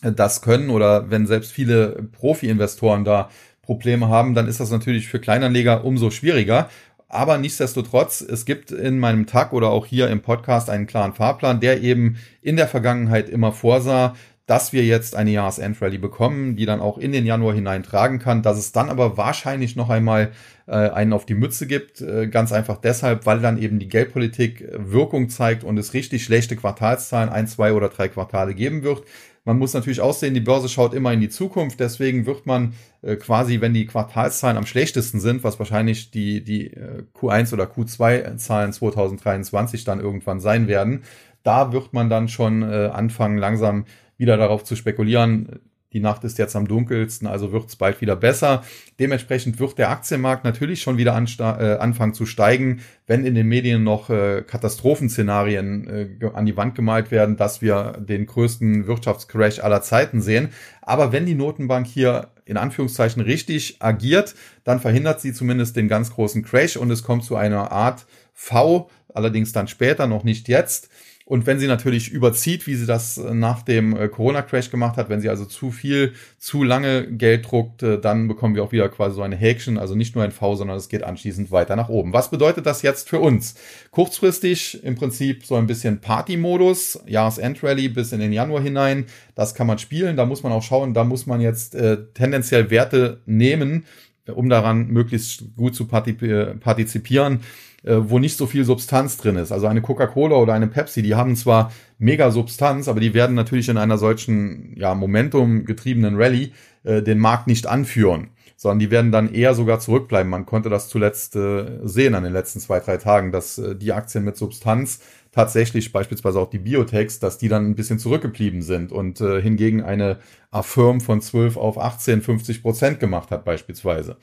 äh, das können oder wenn selbst viele Profi-Investoren da Probleme haben, dann ist das natürlich für Kleinanleger umso schwieriger. Aber nichtsdestotrotz, es gibt in meinem Tag oder auch hier im Podcast einen klaren Fahrplan, der eben in der Vergangenheit immer vorsah, dass wir jetzt eine Jahresendrallye bekommen, die dann auch in den Januar hineintragen kann, dass es dann aber wahrscheinlich noch einmal äh, einen auf die Mütze gibt, äh, ganz einfach deshalb, weil dann eben die Geldpolitik Wirkung zeigt und es richtig schlechte Quartalszahlen, ein, zwei oder drei Quartale geben wird. Man muss natürlich aussehen, die Börse schaut immer in die Zukunft, deswegen wird man äh, quasi, wenn die Quartalszahlen am schlechtesten sind, was wahrscheinlich die, die äh, Q1 oder Q2-Zahlen 2023 dann irgendwann sein werden, da wird man dann schon äh, anfangen, langsam wieder darauf zu spekulieren, die Nacht ist jetzt am dunkelsten, also wird es bald wieder besser. Dementsprechend wird der Aktienmarkt natürlich schon wieder äh, anfangen zu steigen, wenn in den Medien noch äh, Katastrophenszenarien äh, an die Wand gemalt werden, dass wir den größten Wirtschaftscrash aller Zeiten sehen. Aber wenn die Notenbank hier in Anführungszeichen richtig agiert, dann verhindert sie zumindest den ganz großen Crash und es kommt zu einer Art V, allerdings dann später, noch nicht jetzt und wenn sie natürlich überzieht, wie sie das äh, nach dem äh, Corona-Crash gemacht hat, wenn sie also zu viel, zu lange Geld druckt, äh, dann bekommen wir auch wieder quasi so eine Häkchen, also nicht nur ein V, sondern es geht anschließend weiter nach oben. Was bedeutet das jetzt für uns? Kurzfristig im Prinzip so ein bisschen Party-Modus, Jahresend-Rally bis in den Januar hinein. Das kann man spielen, da muss man auch schauen, da muss man jetzt äh, tendenziell Werte nehmen, um daran möglichst gut zu partizipieren äh, wo nicht so viel Substanz drin ist. Also eine Coca-Cola oder eine Pepsi, die haben zwar mega Substanz, aber die werden natürlich in einer solchen ja, Momentum getriebenen Rallye äh, den Markt nicht anführen sondern die werden dann eher sogar zurückbleiben. Man konnte das zuletzt äh, sehen an den letzten zwei, drei Tagen, dass äh, die Aktien mit Substanz tatsächlich, beispielsweise auch die Biotechs, dass die dann ein bisschen zurückgeblieben sind und äh, hingegen eine Affirm von 12 auf 18, 50 Prozent gemacht hat beispielsweise.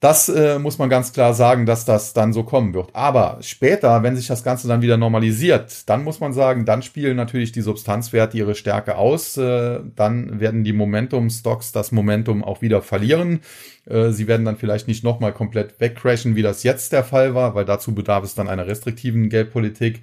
Das äh, muss man ganz klar sagen, dass das dann so kommen wird. Aber später, wenn sich das Ganze dann wieder normalisiert, dann muss man sagen, dann spielen natürlich die Substanzwerte ihre Stärke aus. Äh, dann werden die Momentum-Stocks das Momentum auch wieder verlieren. Äh, sie werden dann vielleicht nicht nochmal komplett wegcrashen, wie das jetzt der Fall war, weil dazu bedarf es dann einer restriktiven Geldpolitik.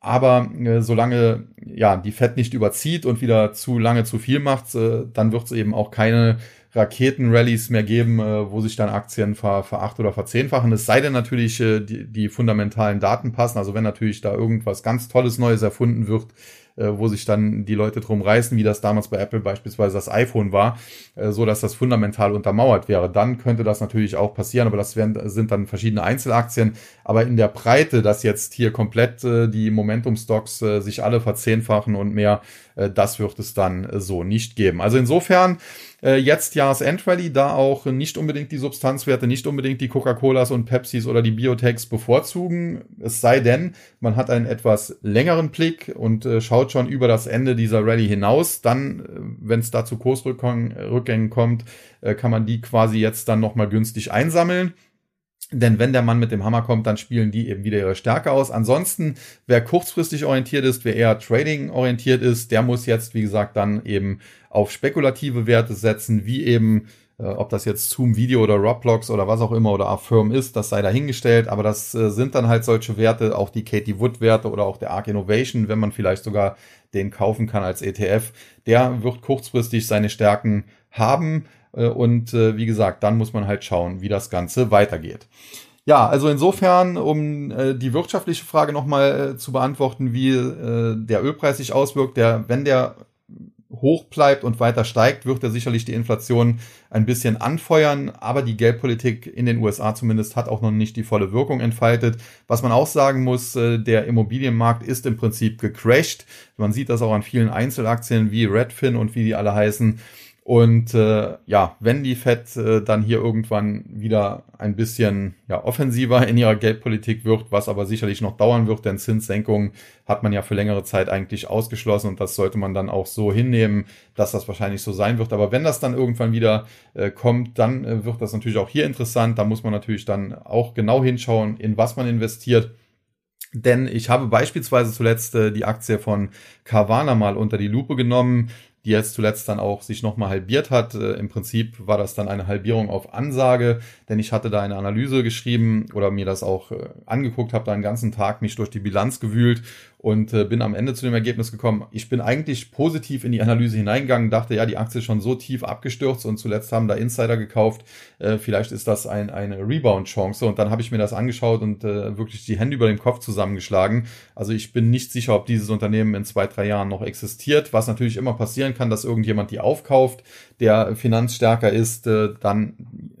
Aber äh, solange ja die Fed nicht überzieht und wieder zu lange zu viel macht, äh, dann wird es eben auch keine Raketenrallies mehr geben, äh, wo sich dann Aktien ver, veracht oder verzehnfachen. Es sei denn natürlich, äh, die, die fundamentalen Daten passen. Also wenn natürlich da irgendwas ganz Tolles Neues erfunden wird, äh, wo sich dann die Leute drum reißen, wie das damals bei Apple beispielsweise das iPhone war, äh, so dass das fundamental untermauert wäre. Dann könnte das natürlich auch passieren, aber das wären, sind dann verschiedene Einzelaktien. Aber in der Breite, dass jetzt hier komplett äh, die Momentum-Stocks äh, sich alle verzehnfachen und mehr, das wird es dann äh, so nicht geben. Also insofern äh, jetzt Jahresendrally, da auch nicht unbedingt die Substanzwerte, nicht unbedingt die Coca-Colas und Pepsis oder die Biotechs bevorzugen. Es sei denn, man hat einen etwas längeren Blick und äh, schaut schon über das Ende dieser Rallye hinaus. Dann, äh, wenn es da zu Kursrückgängen kommt, äh, kann man die quasi jetzt dann nochmal günstig einsammeln. Denn wenn der Mann mit dem Hammer kommt, dann spielen die eben wieder ihre Stärke aus. Ansonsten, wer kurzfristig orientiert ist, wer eher Trading orientiert ist, der muss jetzt, wie gesagt, dann eben auf spekulative Werte setzen, wie eben, äh, ob das jetzt Zoom Video oder Roblox oder was auch immer oder Affirm ist, das sei dahingestellt. Aber das äh, sind dann halt solche Werte, auch die Katie Wood Werte oder auch der Arc Innovation, wenn man vielleicht sogar den kaufen kann als ETF. Der wird kurzfristig seine Stärken haben und äh, wie gesagt, dann muss man halt schauen, wie das Ganze weitergeht. Ja, also insofern, um äh, die wirtschaftliche Frage nochmal äh, zu beantworten, wie äh, der Ölpreis sich auswirkt, der, wenn der hoch bleibt und weiter steigt, wird er sicherlich die Inflation ein bisschen anfeuern, aber die Geldpolitik in den USA zumindest hat auch noch nicht die volle Wirkung entfaltet. Was man auch sagen muss, äh, der Immobilienmarkt ist im Prinzip gecrashed. Man sieht das auch an vielen Einzelaktien wie Redfin und wie die alle heißen. Und äh, ja, wenn die Fed äh, dann hier irgendwann wieder ein bisschen ja, offensiver in ihrer Geldpolitik wird, was aber sicherlich noch dauern wird, denn Zinssenkungen hat man ja für längere Zeit eigentlich ausgeschlossen und das sollte man dann auch so hinnehmen, dass das wahrscheinlich so sein wird. Aber wenn das dann irgendwann wieder äh, kommt, dann äh, wird das natürlich auch hier interessant. Da muss man natürlich dann auch genau hinschauen, in was man investiert. Denn ich habe beispielsweise zuletzt äh, die Aktie von Carvana mal unter die Lupe genommen die jetzt zuletzt dann auch sich nochmal halbiert hat. Äh, Im Prinzip war das dann eine Halbierung auf Ansage, denn ich hatte da eine Analyse geschrieben oder mir das auch äh, angeguckt, habe da einen ganzen Tag mich durch die Bilanz gewühlt und äh, bin am Ende zu dem Ergebnis gekommen, ich bin eigentlich positiv in die Analyse hineingegangen, dachte, ja, die Aktie ist schon so tief abgestürzt und zuletzt haben da Insider gekauft, äh, vielleicht ist das ein, eine Rebound-Chance. Und dann habe ich mir das angeschaut und äh, wirklich die Hände über dem Kopf zusammengeschlagen. Also ich bin nicht sicher, ob dieses Unternehmen in zwei, drei Jahren noch existiert, was natürlich immer passieren kann, dass irgendjemand die aufkauft, der finanzstärker ist, äh, dann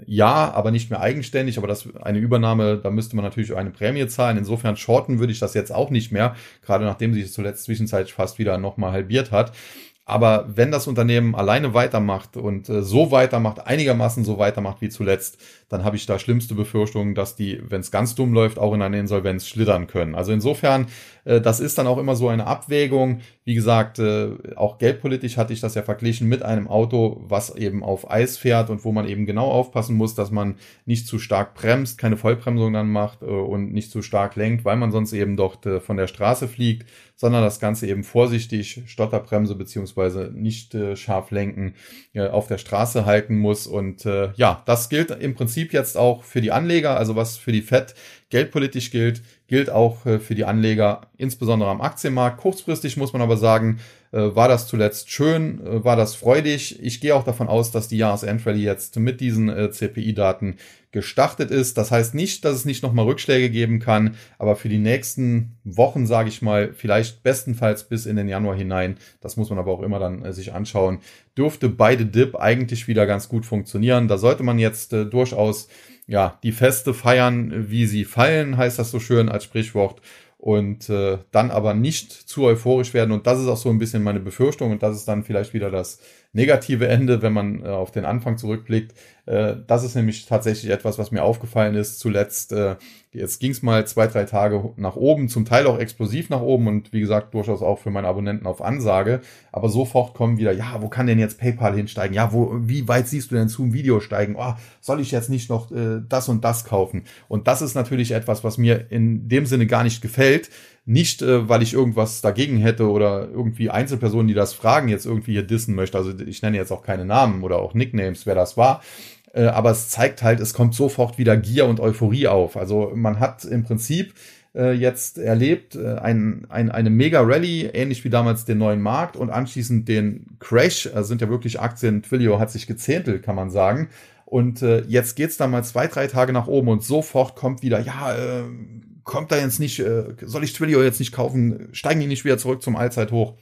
ja, aber nicht mehr eigenständig, aber das eine Übernahme, da müsste man natürlich eine Prämie zahlen. Insofern shorten würde ich das jetzt auch nicht mehr, gerade nachdem sich es zuletzt zwischenzeitlich fast wieder nochmal halbiert hat. Aber wenn das Unternehmen alleine weitermacht und äh, so weitermacht, einigermaßen so weitermacht wie zuletzt, dann habe ich da schlimmste Befürchtungen, dass die, wenn es ganz dumm läuft, auch in eine Insolvenz schlittern können. Also insofern, äh, das ist dann auch immer so eine Abwägung. Wie gesagt, äh, auch geldpolitisch hatte ich das ja verglichen mit einem Auto, was eben auf Eis fährt und wo man eben genau aufpassen muss, dass man nicht zu stark bremst, keine Vollbremsung dann macht äh, und nicht zu stark lenkt, weil man sonst eben dort äh, von der Straße fliegt sondern das Ganze eben vorsichtig, Stotterbremse beziehungsweise nicht äh, scharf lenken, äh, auf der Straße halten muss. Und äh, ja, das gilt im Prinzip jetzt auch für die Anleger, also was für die FED geldpolitisch gilt, gilt auch äh, für die Anleger, insbesondere am Aktienmarkt. Kurzfristig muss man aber sagen, äh, war das zuletzt schön, äh, war das freudig. Ich gehe auch davon aus, dass die Jahresendrallye jetzt mit diesen CPI-Daten gestartet ist. Das heißt nicht, dass es nicht nochmal Rückschläge geben kann, aber für die nächsten Wochen, sage ich mal, vielleicht bestenfalls bis in den Januar hinein, das muss man aber auch immer dann sich anschauen, dürfte beide Dip eigentlich wieder ganz gut funktionieren. Da sollte man jetzt durchaus ja, die Feste feiern, wie sie fallen, heißt das so schön als Sprichwort. Und äh, dann aber nicht zu euphorisch werden. Und das ist auch so ein bisschen meine Befürchtung. Und das ist dann vielleicht wieder das negative Ende, wenn man äh, auf den Anfang zurückblickt. Äh, das ist nämlich tatsächlich etwas, was mir aufgefallen ist. Zuletzt, äh, jetzt ging es mal zwei, drei Tage nach oben, zum Teil auch explosiv nach oben und wie gesagt, durchaus auch für meine Abonnenten auf Ansage. Aber sofort kommen wieder, ja, wo kann denn jetzt PayPal hinsteigen? Ja, wo, wie weit siehst du denn zum Video steigen? Oh, soll ich jetzt nicht noch äh, das und das kaufen? Und das ist natürlich etwas, was mir in dem Sinne gar nicht gefällt nicht, äh, weil ich irgendwas dagegen hätte oder irgendwie Einzelpersonen, die das fragen, jetzt irgendwie hier dissen möchte. Also ich nenne jetzt auch keine Namen oder auch Nicknames, wer das war. Äh, aber es zeigt halt, es kommt sofort wieder Gier und Euphorie auf. Also man hat im Prinzip äh, jetzt erlebt äh, ein, ein, eine Mega-Rally, ähnlich wie damals den neuen Markt und anschließend den Crash. Also sind ja wirklich Aktien, Twilio hat sich gezähntelt, kann man sagen. Und äh, jetzt geht's dann mal zwei, drei Tage nach oben und sofort kommt wieder, ja, äh, kommt da jetzt nicht, äh, soll ich Twilio jetzt nicht kaufen, steigen die nicht wieder zurück zum Allzeithoch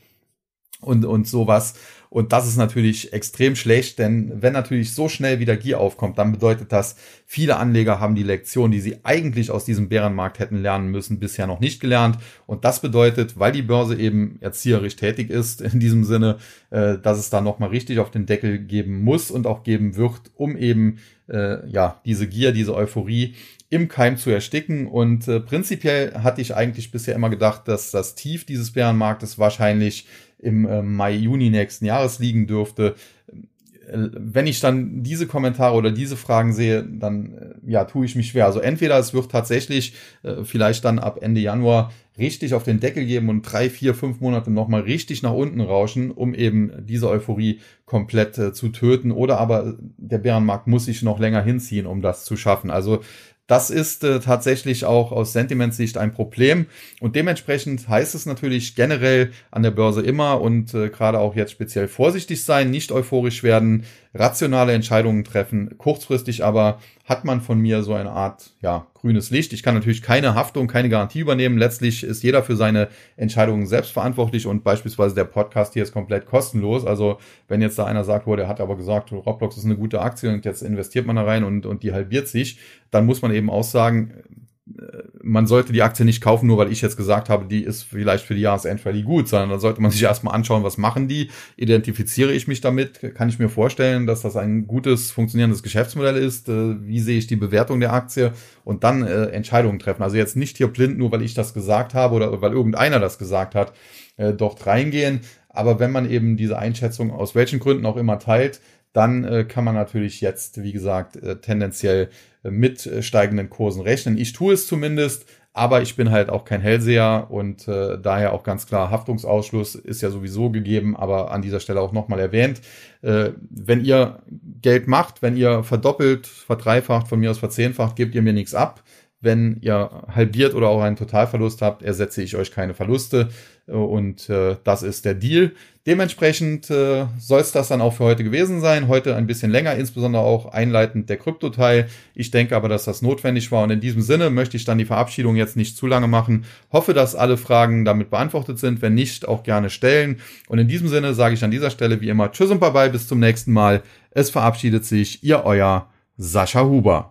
und, und sowas. Und das ist natürlich extrem schlecht, denn wenn natürlich so schnell wieder Gier aufkommt, dann bedeutet das, viele Anleger haben die Lektion, die sie eigentlich aus diesem Bärenmarkt hätten lernen müssen, bisher noch nicht gelernt. Und das bedeutet, weil die Börse eben erzieherisch tätig ist, in diesem Sinne, äh, dass es da nochmal richtig auf den Deckel geben muss und auch geben wird, um eben äh, ja diese Gier, diese Euphorie im Keim zu ersticken. Und äh, prinzipiell hatte ich eigentlich bisher immer gedacht, dass das Tief dieses Bärenmarktes wahrscheinlich im äh, Mai, Juni nächsten Jahres liegen dürfte. Äh, wenn ich dann diese Kommentare oder diese Fragen sehe, dann äh, ja, tue ich mich schwer. Also entweder es wird tatsächlich äh, vielleicht dann ab Ende Januar richtig auf den Deckel geben und drei, vier, fünf Monate nochmal richtig nach unten rauschen, um eben diese Euphorie komplett äh, zu töten. Oder aber der Bärenmarkt muss sich noch länger hinziehen, um das zu schaffen. Also das ist äh, tatsächlich auch aus Sentimentsicht ein Problem. Und dementsprechend heißt es natürlich generell an der Börse immer und äh, gerade auch jetzt speziell vorsichtig sein, nicht euphorisch werden, rationale Entscheidungen treffen, kurzfristig aber hat man von mir so eine Art, ja, grünes Licht. Ich kann natürlich keine Haftung, keine Garantie übernehmen. Letztlich ist jeder für seine Entscheidungen selbst verantwortlich und beispielsweise der Podcast hier ist komplett kostenlos. Also wenn jetzt da einer sagt, oh, der hat aber gesagt, Roblox ist eine gute Aktie und jetzt investiert man da rein und, und die halbiert sich, dann muss man eben auch sagen, man sollte die Aktie nicht kaufen, nur weil ich jetzt gesagt habe, die ist vielleicht für die Jahresendrally gut, sondern da sollte man sich erstmal anschauen, was machen die, identifiziere ich mich damit, kann ich mir vorstellen, dass das ein gutes, funktionierendes Geschäftsmodell ist, äh, wie sehe ich die Bewertung der Aktie und dann äh, Entscheidungen treffen. Also jetzt nicht hier blind, nur weil ich das gesagt habe oder weil irgendeiner das gesagt hat, äh, dort reingehen. Aber wenn man eben diese Einschätzung aus welchen Gründen auch immer teilt, dann äh, kann man natürlich jetzt, wie gesagt, äh, tendenziell mit äh, steigenden Kursen rechnen. Ich tue es zumindest, aber ich bin halt auch kein Hellseher und äh, daher auch ganz klar Haftungsausschluss ist ja sowieso gegeben, aber an dieser Stelle auch nochmal erwähnt. Äh, wenn ihr Geld macht, wenn ihr verdoppelt, verdreifacht, von mir aus verzehnfacht, gebt ihr mir nichts ab. Wenn ihr halbiert oder auch einen Totalverlust habt, ersetze ich euch keine Verluste. Und äh, das ist der Deal. Dementsprechend äh, soll es das dann auch für heute gewesen sein. Heute ein bisschen länger, insbesondere auch einleitend der Kryptoteil. Ich denke aber, dass das notwendig war. Und in diesem Sinne möchte ich dann die Verabschiedung jetzt nicht zu lange machen. Hoffe, dass alle Fragen damit beantwortet sind. Wenn nicht, auch gerne stellen. Und in diesem Sinne sage ich an dieser Stelle wie immer Tschüss und Bye-bye. Bis zum nächsten Mal. Es verabschiedet sich Ihr Euer Sascha Huber.